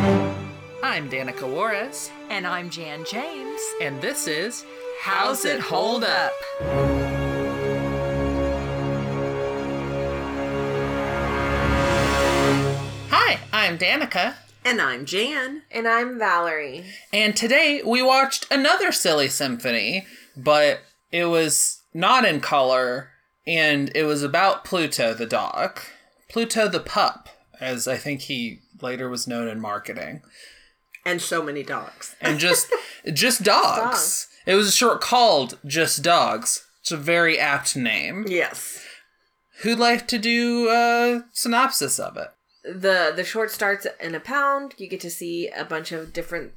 I'm Danica Juarez, And I'm Jan James. and this is How's It Hold Up? Hi, I'm Danica, And I'm Jan. And I'm Valerie. and today we watched another silly symphony, but it was not in color, and it was about Pluto the dog. Pluto the pup, as I think he later was known in marketing. And so many dogs. and just just dogs. dogs. It was a short called Just Dogs. It's a very apt name. Yes. Who'd like to do a synopsis of it? The the short starts in a pound. You get to see a bunch of different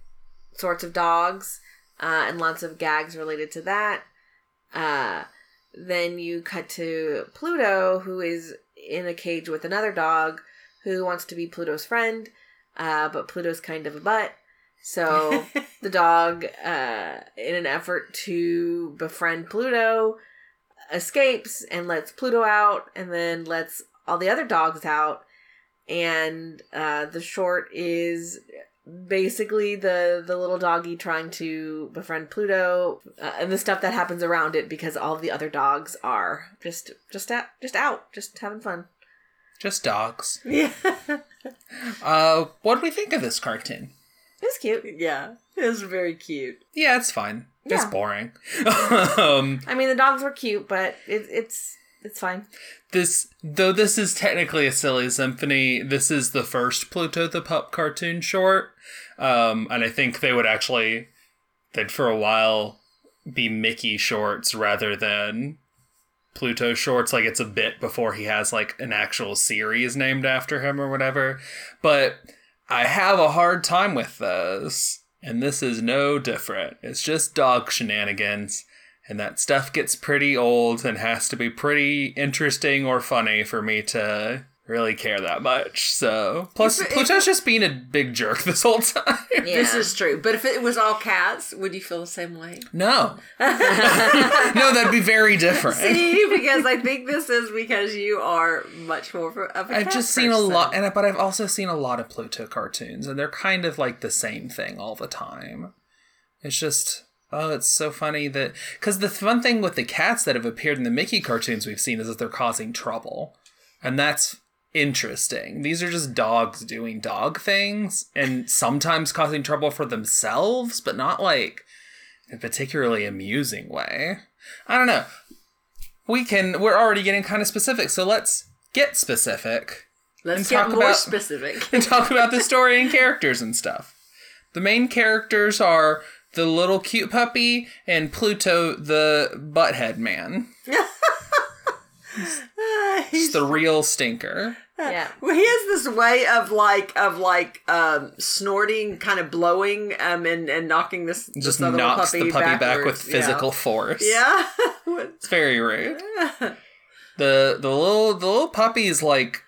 sorts of dogs uh, and lots of gags related to that. Uh, then you cut to Pluto, who is in a cage with another dog who wants to be Pluto's friend, uh, but Pluto's kind of a butt. So the dog, uh, in an effort to befriend Pluto, escapes and lets Pluto out, and then lets all the other dogs out. And uh, the short is basically the the little doggy trying to befriend Pluto, uh, and the stuff that happens around it because all the other dogs are just just out, just out, just having fun. Just dogs. Yeah. Uh, what do we think of this cartoon? It's cute. yeah. It was very cute. Yeah, it's fine. It's boring. um, I mean, the dogs were cute, but it, it's it's fine. this though this is technically a silly symphony. This is the first Pluto the pup cartoon short, um, and I think they would actually they'd for a while be Mickey shorts rather than Pluto shorts. Like it's a bit before he has like an actual series named after him or whatever. But I have a hard time with this, and this is no different. It's just dog shenanigans. And that stuff gets pretty old and has to be pretty interesting or funny for me to really care that much. So, plus, If it- Pluto's just being a big jerk this whole time. This is true. But if it was all cats, would you feel the same way? No. no, that'd be very different. See, because I think this is because you are much more of a I've cat just seen a lot, and but I've also seen a lot of Pluto cartoons, and they're kind of like the same thing all the time. It's just oh, it's so funny that because the fun thing with the cats that have appeared in the Mickey cartoons we've seen is that they're causing trouble, and that's interesting. These are just dogs doing dog things, and sometimes causing trouble for themselves, but not like in a particularly amusing way. I don't know. We can. We're already getting kind of specific, so let's get specific Let's get more about- specific. and talk about the story and characters and stuff. The main characters are the little cute puppy and Pluto the butthead man. He's the real stinker. Yeah. Well, he has this way of like of like um snorting, kind of blowing, um, and and knocking this this Just other knocks puppy the puppy back with backwards. physical force. Yeah. It's very rude. The the little the little puppy is like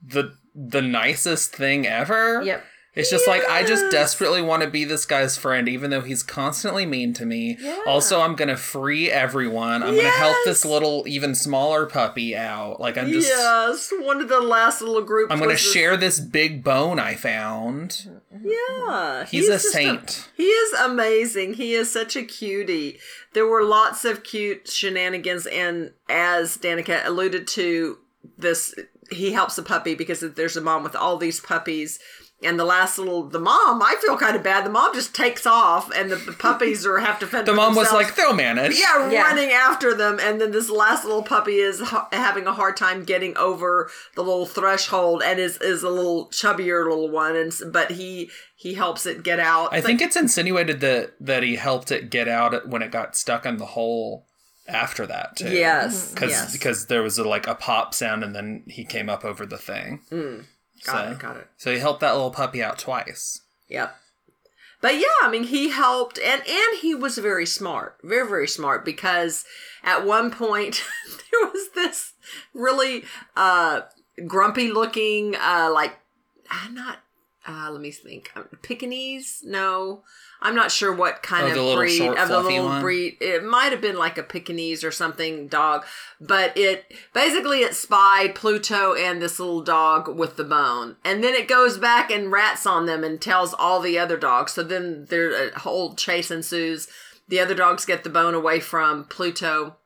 the the nicest thing ever. Yep. It's just like I just desperately want to be this guy's friend, even though he's constantly mean to me. Also, I'm gonna free everyone. I'm gonna help this little, even smaller puppy out. Like I'm just, yes, one of the last little group. I'm gonna this- share this big bone I found. Yeah, He's a just saint. he is amazing. He is such a cutie. There were lots of cute shenanigans, and as Danica alluded to, this he helps the puppy because there's a mom with all these puppies. And the last little, the mom, I feel kind of bad. The mom just takes off, and the, the puppies are have to fend. The for mom was like, "They'll manage." Yeah, Yeah. running after them, and then this last little puppy is ha- having a hard time getting over the little threshold, and is is a little chubbier little one, and but he he helps it get out. I think it's insinuated that that he helped it get out when it got stuck in the hole after that too. yes, mm-hmm. because yes. because there was a, like a pop sound and then he came up over the thing. Mm. Got so, it, got it. So he helped that little puppy out twice. Yep. But yeah, I mean, he helped, and and he was very smart, very very smart, because at one point there was this really uh grumpy looking, uh like uh, not uh, let me think. Um, Pekingese? No, I'm not sure what kind Oh, of the breed short, of the little one? breed. It might have been like a Pekingese or something dog, but it basically it spied Pluto and this little dog with the bone, and then it goes back and rats on them and tells all the other dogs. So then there a whole chase ensues. The other dogs get the bone away from Pluto.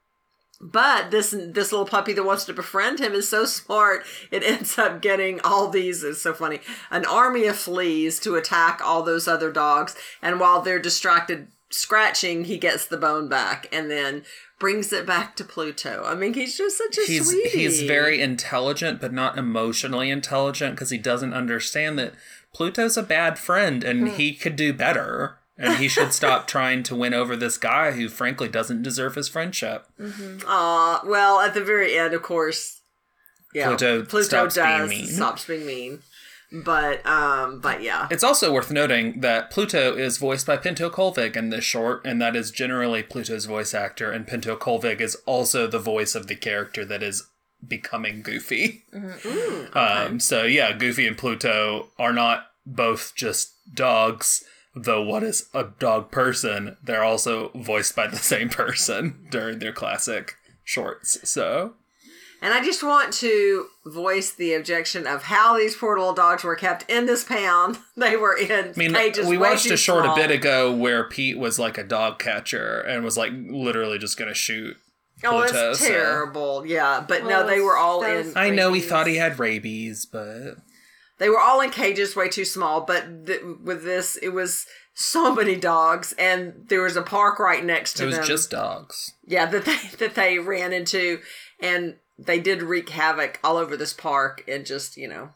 But this this little puppy that wants to befriend him is so smart. It ends up getting all these. It's so funny. An army of fleas to attack all those other dogs, and while they're distracted scratching, he gets the bone back and then brings it back to Pluto. I mean, he's just such a he's sweetie. he's very intelligent but not emotionally intelligent because he doesn't understand that pluto's a bad friend and Hmm. he could do better and he should stop trying to win over this guy who frankly doesn't deserve his friendship. Aw, well, at the very end, of course, yeah, Pluto stops being mean. stops being mean. But um, but yeah, it's also worth noting that pluto is voiced by pinto colvig in this short and that is generally pluto's voice actor and pinto colvig is also the voice of the character that is becoming goofy. Um, so yeah, Goofy and Pluto are not both just dogs, though what is a dog person, they're also voiced by the same person during their classic shorts. So And I just want to voice the objection of how these poor little dogs were kept in this pound. They were in I mean, cages. we watched a short small. a bit ago where Pete was like a dog catcher and was like literally just gonna shoot Oh, Pluto. it's so- terrible. Yeah, but no, they were all in. was- I know he thought he had rabies, but They were all in cages, way too small. But th- with this, it was so many dogs, and there was a park right next to it It was them. just dogs. yeah, that they that they ran into, and they did wreak havoc all over this park, and just you know.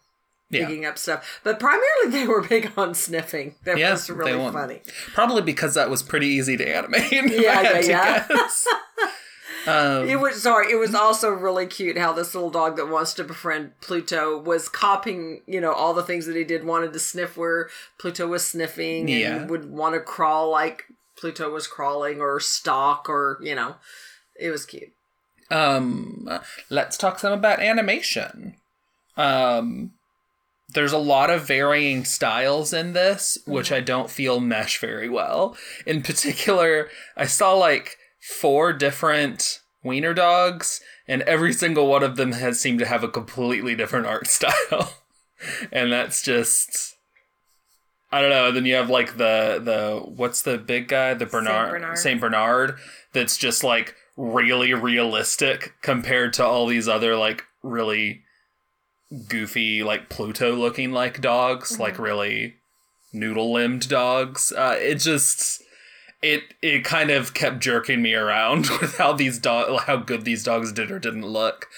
Yeah. Digging up stuff, but primarily they were big on sniffing. That Yeah, was really funny. Probably because that was pretty easy to animate. Yeah, yeah, yeah. Um, It was sorry. It was also really cute how this little dog that wants to befriend Pluto was copying, you know, all the things that he did. Wanted to sniff where Pluto was sniffing, and Yeah. would want to crawl like Pluto was crawling, or stalk, or you know, it was cute. um let's talk some about animation um there's a lot of varying styles in this which i don't feel mesh very well in particular i saw like four different wiener dogs and every single one of them has seemed to have a completely different art style and that's just I don't know. Then you have like the the what's the big guy, the Bernard Bernard. Saint Bernard, that's just like really realistic compared to all these other like really goofy like Pluto looking like dogs, like really noodle limbed dogs. Uh, it just it it kind of kept jerking me around with how these dog how good these dogs did or didn't look.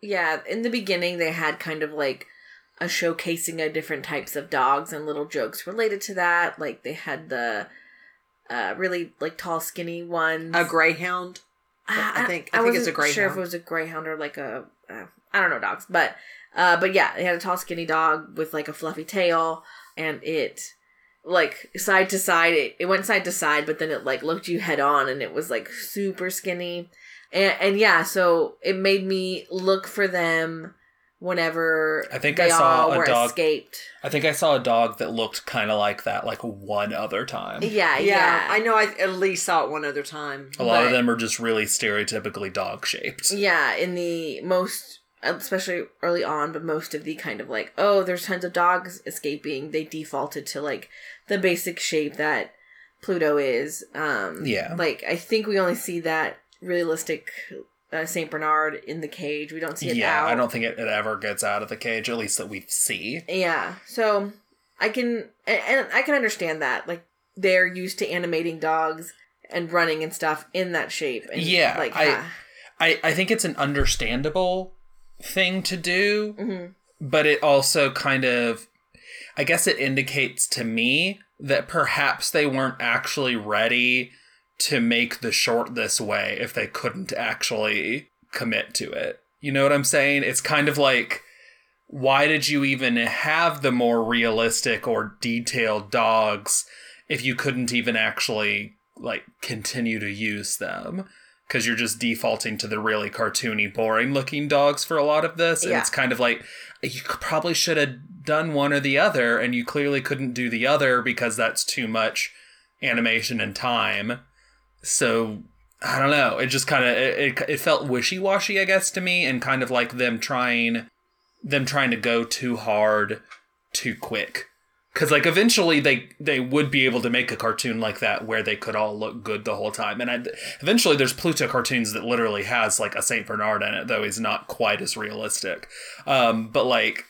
yeah, in the beginning they had kind of like a showcasing of different types of dogs and little jokes related to that. Like they had the uh really like tall skinny ones. A greyhound. I think- I think it's a wasn't Sure, if it was a greyhound or like a uh, I don't know dogs, but uh, but yeah, they had a tall skinny dog with like a fluffy tail, and it like side to side. It, it went side to side, but then it like looked you head on, and it was like super skinny, and and yeah, so it made me look for them whenever I think they I saw a dog- escaped. I think I saw a dog that looked kind of like that like one other time. Yeah, Yeah, yeah, I know. I at least saw it one other time. A lot of them are just really stereotypically dog shaped. Yeah, in the most, especially early on, but most of the kind of like, oh, there's tons of dogs escaping, they defaulted to like the basic shape that Pluto is. Um, Yeah. Like, I think we only see that realistic uh, St. Bernard in the cage. We don't see it Yeah, out. I don't think it, it ever gets out of the cage, at least that we see. Yeah, so I can, and, and I can understand that. Like, they're used to animating dogs and running and stuff in that shape. And Yeah, like, I- ah, I, I think it's an understandable thing to do, mhm. but it also kind of, I guess it indicates to me that perhaps they weren't actually ready to make the short this way if they couldn't actually commit to it. You know what I'm saying? It's kind of like, why did you even have the more realistic or detailed dogs if you couldn't even actually like continue to use them? Because you're just defaulting to the really cartoony, boring looking dogs for a lot of this. And Yeah. it's kind of like you probably should have done one or the other, and you clearly couldn't do the other because that's too much animation and time. So I don't know. It just kind of it, it, it felt wishy washy, I guess, to me, and kind of like them trying them trying to go too hard, too quick. Because like eventually they they would be able to make a cartoon like that where they could all look good the whole time. And I, eventually there's Pluto cartoons that literally has like a Saint Bernard in it, though he's not quite as realistic. Um, but like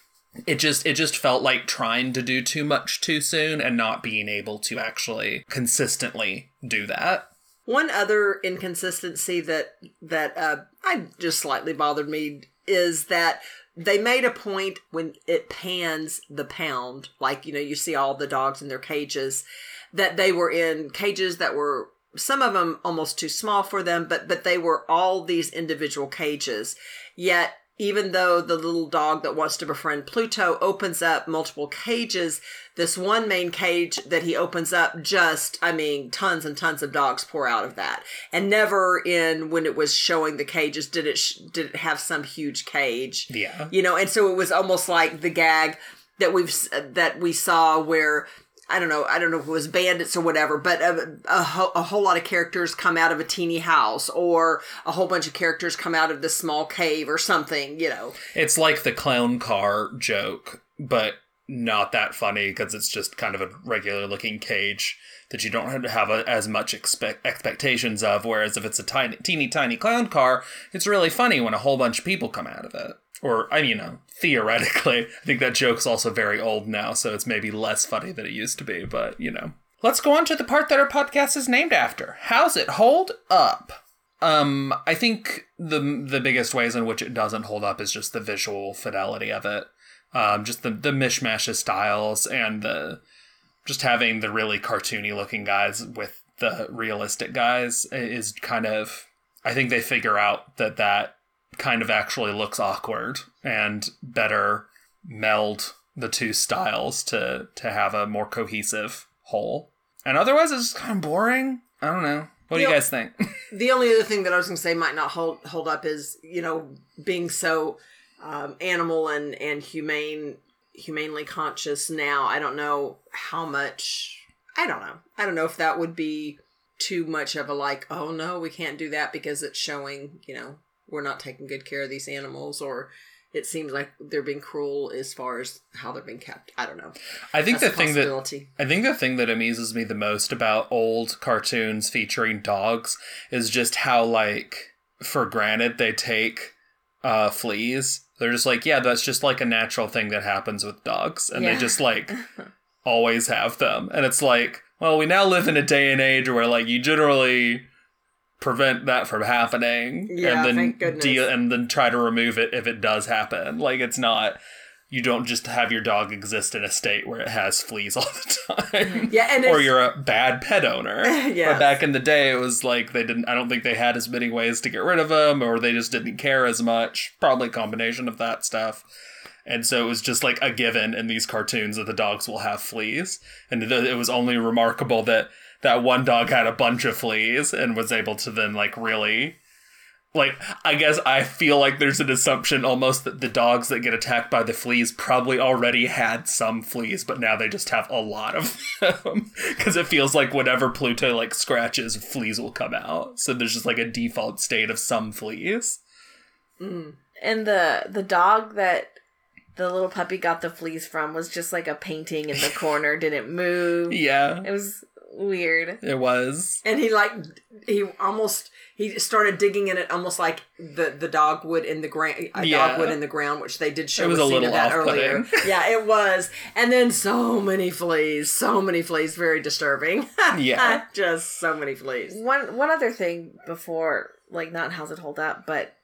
it just it just felt like trying to do too much too soon and not being able to actually consistently do that. One other inconsistency that that uh, I just slightly bothered me is that they made a point when it pans the pound, like you know you see all the dogs in their cages, that they were in cages that were some of them almost too small for them, but but they were all these individual cages. Yet even though the little dog that wants to befriend Pluto opens up multiple cages, this one main cage that he opens up just, I mean, tons and tons of dogs pour out of that. And never in when it was showing the cages did it sh- did it have some huge cage. Yeah. You know, and so it was almost like the gag that we've that we saw where I don't know, I don't know if it was bandits or whatever, but a, a, ho- a whole lot of characters come out of a teeny house, or a whole bunch of characters come out of this small cave or something. You know, It's like the clown car joke, but not that funny because it's just kind of a regular looking cage that you don't have have a, as much expect, expectations of. Whereas if it's a tiny, teeny tiny clown car, it's really funny when a whole bunch of people come out of it. Or, I mean, you know, theoretically, I think that joke's also very old now, so it's maybe less funny than it used to be, but, you know. Let's go on to the part that our podcast is named after. How's it hold up? Um, I think the the biggest ways in which it doesn't hold up is just the visual fidelity of it. Um, just the the mishmash of styles and the just having the really cartoony looking guys with the realistic guys is kind of. I think they figure out that that kind of actually looks awkward and better meld the two styles to to have a more cohesive whole. And otherwise, it's just kind of boring. I don't know. What do you guys think? the only other thing that I was going to say might not hold hold up is you know being so um, animal and and humane humanely conscious now. I don't know how much. I don't know. I don't know if that would be too much of a like. Oh no, we can't do that because it's showing. You know, we're not taking good care of these animals, or it seems like they're being cruel as far as how they're being kept. I don't know. I think That's the thing that. I think the thing that amuses me the most about old cartoons featuring dogs is just how like for granted they take uh fleas. They're just like, yeah, that's just like a natural thing that happens with dogs and they just like always have them. And it's like, well, we now live in a day and age where like you generally prevent that from happening Yeah, and then thank goodness. deal and then try to remove it if it does happen. Like it's not you don't just have your dog exist in a state where it has fleas all the time. Yeah, and or you're a bad pet owner. Yes. But back in the day, it was like they didn't. I don't think they had as many ways to get rid of them, or they just didn't care as much. Probably a combination of that stuff. And so it was just like a given in these cartoons that the dogs will have fleas, and th- it was only remarkable that that one dog had a bunch of fleas and was able to then like really like i guess i feel like there's an assumption almost that the dogs that get attacked by the fleas probably already had some fleas but now they just have a lot of them. Because it feels like whenever pluto like scratches fleas will come out. So there's just like a default state of some fleas. Mm. And the the dog that the little puppy got the fleas from was just like a painting in the corner, didn't move. yeah. It was weird. it was and he like he almost he started digging in it almost like the the dog would in the ground a Yeah. dog would in the ground which they did show It was a a scene little of that earlier off-putting. yeah it was and then so many fleas so many fleas very disturbing Yeah. just so many fleas One one other thing before like not how's it hold up, but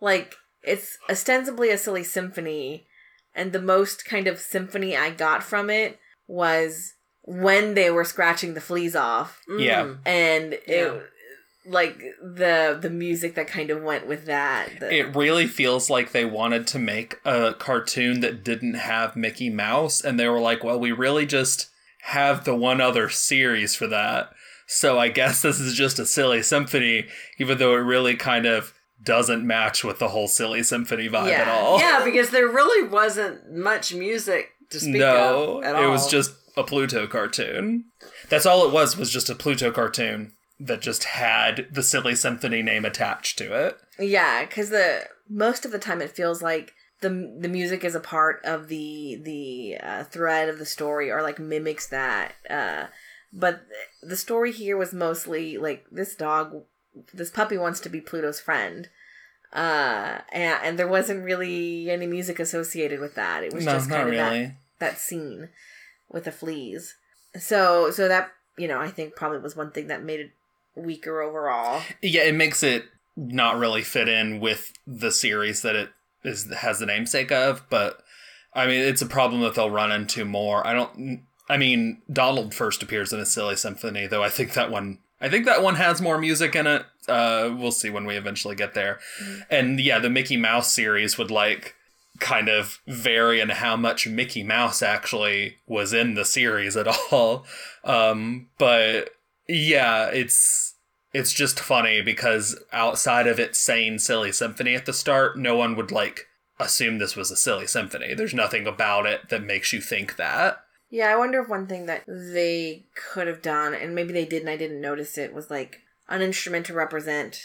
like it's ostensibly a silly symphony and the most kind of symphony I got from it was when they were scratching the fleas off Yeah. Mm. and it Yeah. like the the music that kind of went with that. The, it really feels like they wanted to make a cartoon that didn't have Mickey Mouse, and they were like, well, we really just have the one other series for that. So I guess this is just a silly symphony, even though it really kind of doesn't match with the whole silly symphony vibe at all. Yeah, because there really wasn't much music to speak no, of at all. it was just a Pluto cartoon. That's all it was, was just a Pluto cartoon that just had the silly symphony name attached to it. Yeah, because the most of the time it feels like the the music is a part of the the uh, thread of the story or like mimics that. Uh, but the story here was mostly like this dog, this puppy wants to be Pluto's friend. Uh, and, and there wasn't really any music associated with that. It was no, just kind of that that scene with the fleas. So so that you know I think probably was one thing that made it weaker overall. Yeah, it makes it not really fit in with the series that it is has the namesake of, but I mean it's a problem that they'll run into more. I don't I mean Donald first appears in a silly symphony, though I think that one I think that one has more music in it. Uh we'll see when we eventually get there. And yeah, the Mickey Mouse series would like kind of vary in how much Mickey Mouse actually was in the series at all. Um but yeah, it's it's just funny because outside of it saying silly symphony at the start, no one would like assume this was a silly symphony. There's nothing about it that makes you think that. Yeah, I wonder if one thing that they could have done, and maybe they did and I didn't notice it, was like an instrument to represent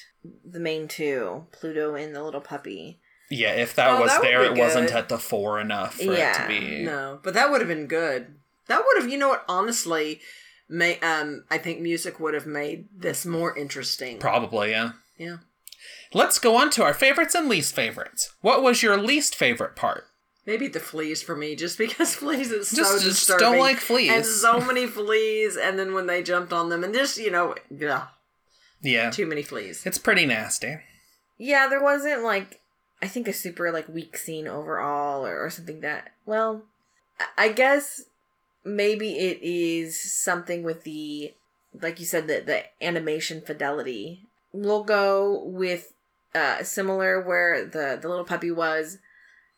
the main two, Pluto and the little puppy. Yeah, if that Oh, was that there, it wasn't at the four enough for it to be. No, but that would have been good. That would have, you know what? Honestly, may um, I think music would have made this more interesting. Probably, yeah. yeah. Let's go on to our favorites and least favorites. What was your least favorite part? Maybe the fleas for me, just because fleas is so Just- just disturbing. don't like fleas. and so many fleas, and then when they jumped on them, and just you know, yeah, Yeah. too many fleas. It's pretty nasty. Yeah, there wasn't like I think a super like weak scene overall or, or something that well I- guess maybe it is something with the like you said the the animation fidelity. We'll go with uh similar where the the little puppy was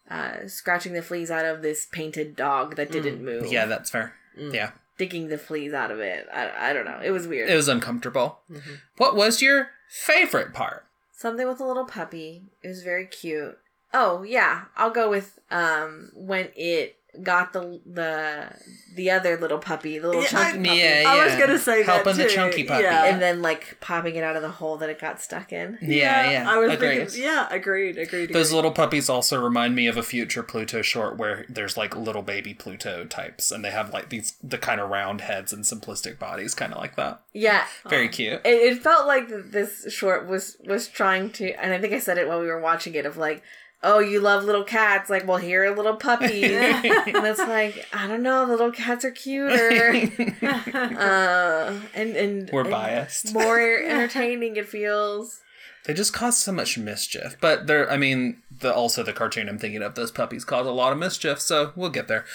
uh scratching the fleas out of this painted dog that didn't move. Yeah, that's fair. Mm. Yeah. digging the fleas out of it. I, I don't know. It was weird. It was uncomfortable. Mm-hmm. What was your favorite part? Something with a little puppy. It was very cute. Oh yeah, I'll go with um when it got the the the other little puppy, the little Yeah, chunky I- puppy, Yeah, I was gonna say that Helping the chunky puppy. Yeah. and then like popping it out of the hole that it got stuck in. Yeah, yeah. I was agreed. thinking. Yeah, agreed, agreed. Those agreed. little puppies also remind me of a future Pluto short where there's like little baby Pluto types, and they have like these the kind of round heads and simplistic bodies, kind of like that. Yeah, Very cute. it, it felt like this short was was trying to, and I think I said it while we were watching it of like. Oh, you love little cats. Like, well, here are little puppies. and it's like, I don't know, little cats are cuter. uh, and and We're and biased. more entertaining it feels. They just cause so much mischief, but they're. I mean, the also the cartoon I'm thinking of, those puppies cause a lot of mischief, so we'll get there.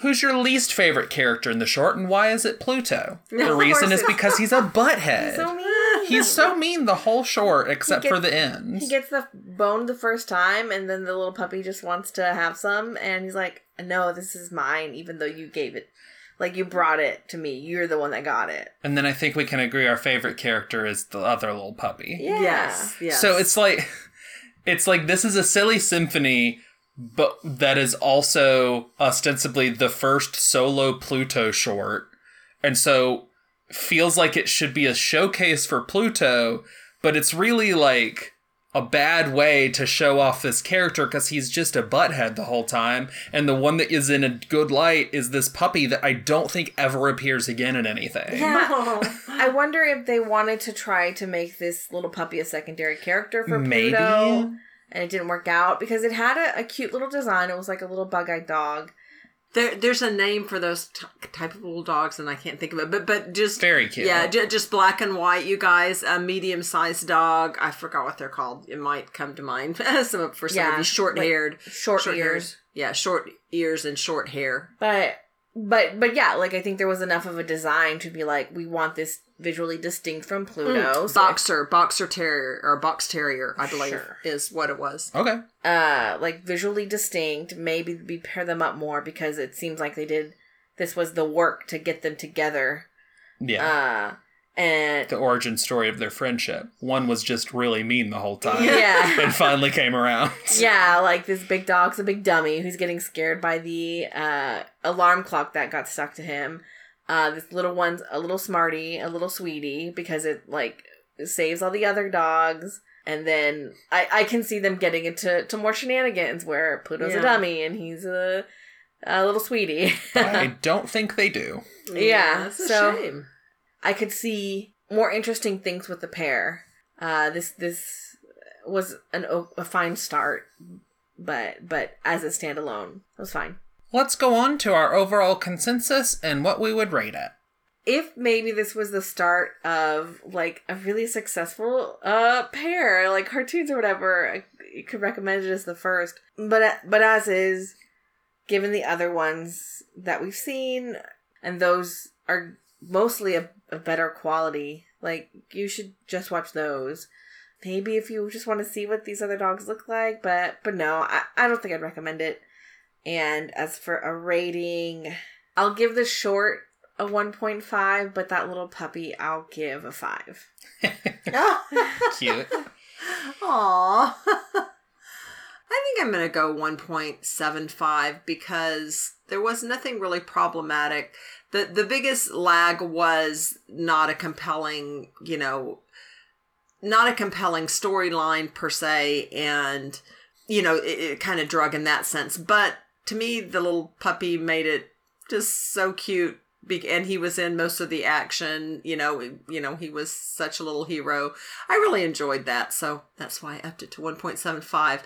Who's your least favorite character in the short, and why is it Pluto? The reason is because he's a butthead. So mean. He's so mean the whole short, except He for the end. He gets the bone the first time, and then the little puppy just wants to have some, and he's like, "No, this is mine, even though you gave it, like you brought it to me. You're the one that got it." And then I think we can agree our favorite character is the other little puppy. Yeah. Yes, yes. So it's like it's like this is a silly symphony, but that is also ostensibly the first solo Pluto short. And so feels like it should be a showcase for Pluto, but it's really like a bad way to show off this character because he's just a butthead the whole time. And the one that is in a good light is this puppy that I don't think ever appears again in anything. Yeah. I wonder if they wanted to try to make this little puppy a secondary character for Maybe. Pluto, and it didn't work out because it had a, a cute little design. It was like a little bug-eyed dog. There, there's a name for those t- type of little dogs, and I can't think of it. But but just Very cute. Yeah, j- just black and white. You guys, a medium sized dog. I forgot what they're called. It might come to mind. some for some of Yeah, you, short haired, short ears. Yeah, short ears and short hair. But but but yeah, like I think there was enough of a design to be like, we want this visually distinct from Pluto. so- boxer, boxer terrier, or box terrier, I believe Sure. is what it was. Okay. uh like visually distinct maybe we pair them up more because it seems like they did this was the work to get them together Yeah. Uh, and the origin story of their friendship. One was just really mean the whole time. yeah. And finally came around. Yeah, like this big dog's a big dummy who's getting scared by the uh, alarm clock that got stuck to him. Uh, this little one's a little smarty, a little sweetie because it like saves all the other dogs. And then I, I can see them getting into to more shenanigans where Pluto's Yeah. a dummy and he's a, a little sweetie. I don't think they do. Yeah, that's a so- shame. I could see more interesting things with the pair. Uh, this this was an a fine start, but but as a standalone, it was fine. Let's go on to our overall consensus and what we would rate it. If maybe this was the start of like a really successful uh pair, like cartoons or whatever, I could recommend it as the first. But but as is, given the other ones that we've seen, and those are mostly a, a better quality, like you should just watch those. Maybe if you just want to see what these other dogs look like, but but no, I, I don't think I'd recommend it. And as for a rating, I'll give the short a 1.5, but that little puppy I'll give a 5. Cute. Aw. I think I'm going to go 1.75 because there was nothing really problematic. The the biggest lag was not a compelling, you know, not a compelling storyline per se and you know, it, it kind of drug in that sense. But to me the little puppy made it just so cute and he was in most of the action, you know, you know, he was such a little hero. I really enjoyed that, so that's why I upped it to 1.75.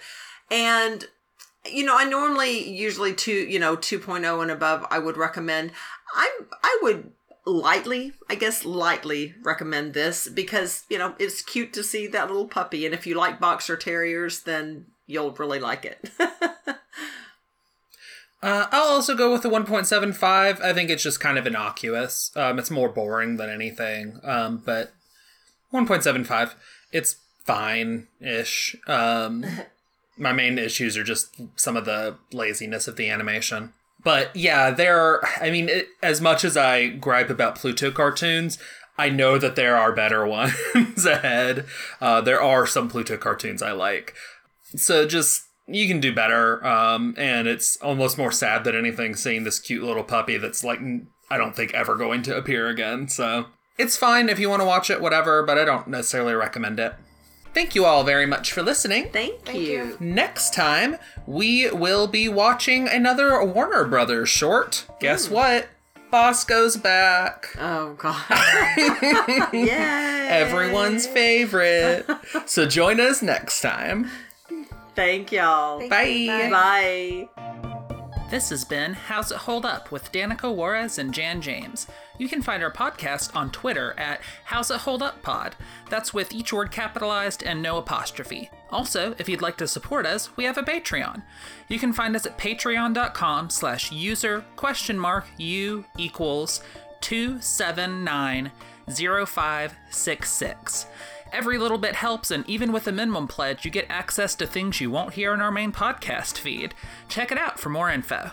And you know, I normally usually two, you know, 2.0 and above I would recommend. I'm I would lightly, I guess lightly recommend this because, you know, it's cute to see that little puppy and if you like boxer terriers then you'll really like it. Uh, I'll also go with the 1.75. I think it's just kind of innocuous. Um, it's more boring than anything. Um, but 1.75, it's fine ish. Um, my main issues are just some of the laziness of the animation. But yeah, there are, I mean, it, as much as I gripe about Pluto cartoons, I know that there are better ones ahead. Uh, there are some Pluto cartoons I like. So just you can do better. Um, and it's almost more sad than anything seeing this cute little puppy that's like I don't think ever going to appear again. So it's fine if you want to watch it, whatever. But I don't necessarily recommend it. Thank you all very much for listening. Thank, Thank you. you. Next time, we will be watching another Warner Brothers short. Guess hmm. what? Bosko's back. Oh god. Yay. Everyone's favorite. so join us next time. Thank y'all. Bye. Bye. This has been How's It Hold Up with Danica Juarez and Jan James. You can find our podcast on Twitter at How's It Hold Up Pod. That's with each word capitalized and no apostrophe. Also, if you'd like to support us, we have a Patreon. You can find us at patreon.com slash user question mark u equals 2790566. Every little bit helps, and even with a minimum pledge, you get access to things you won't hear in our main podcast feed. Check it out for more info.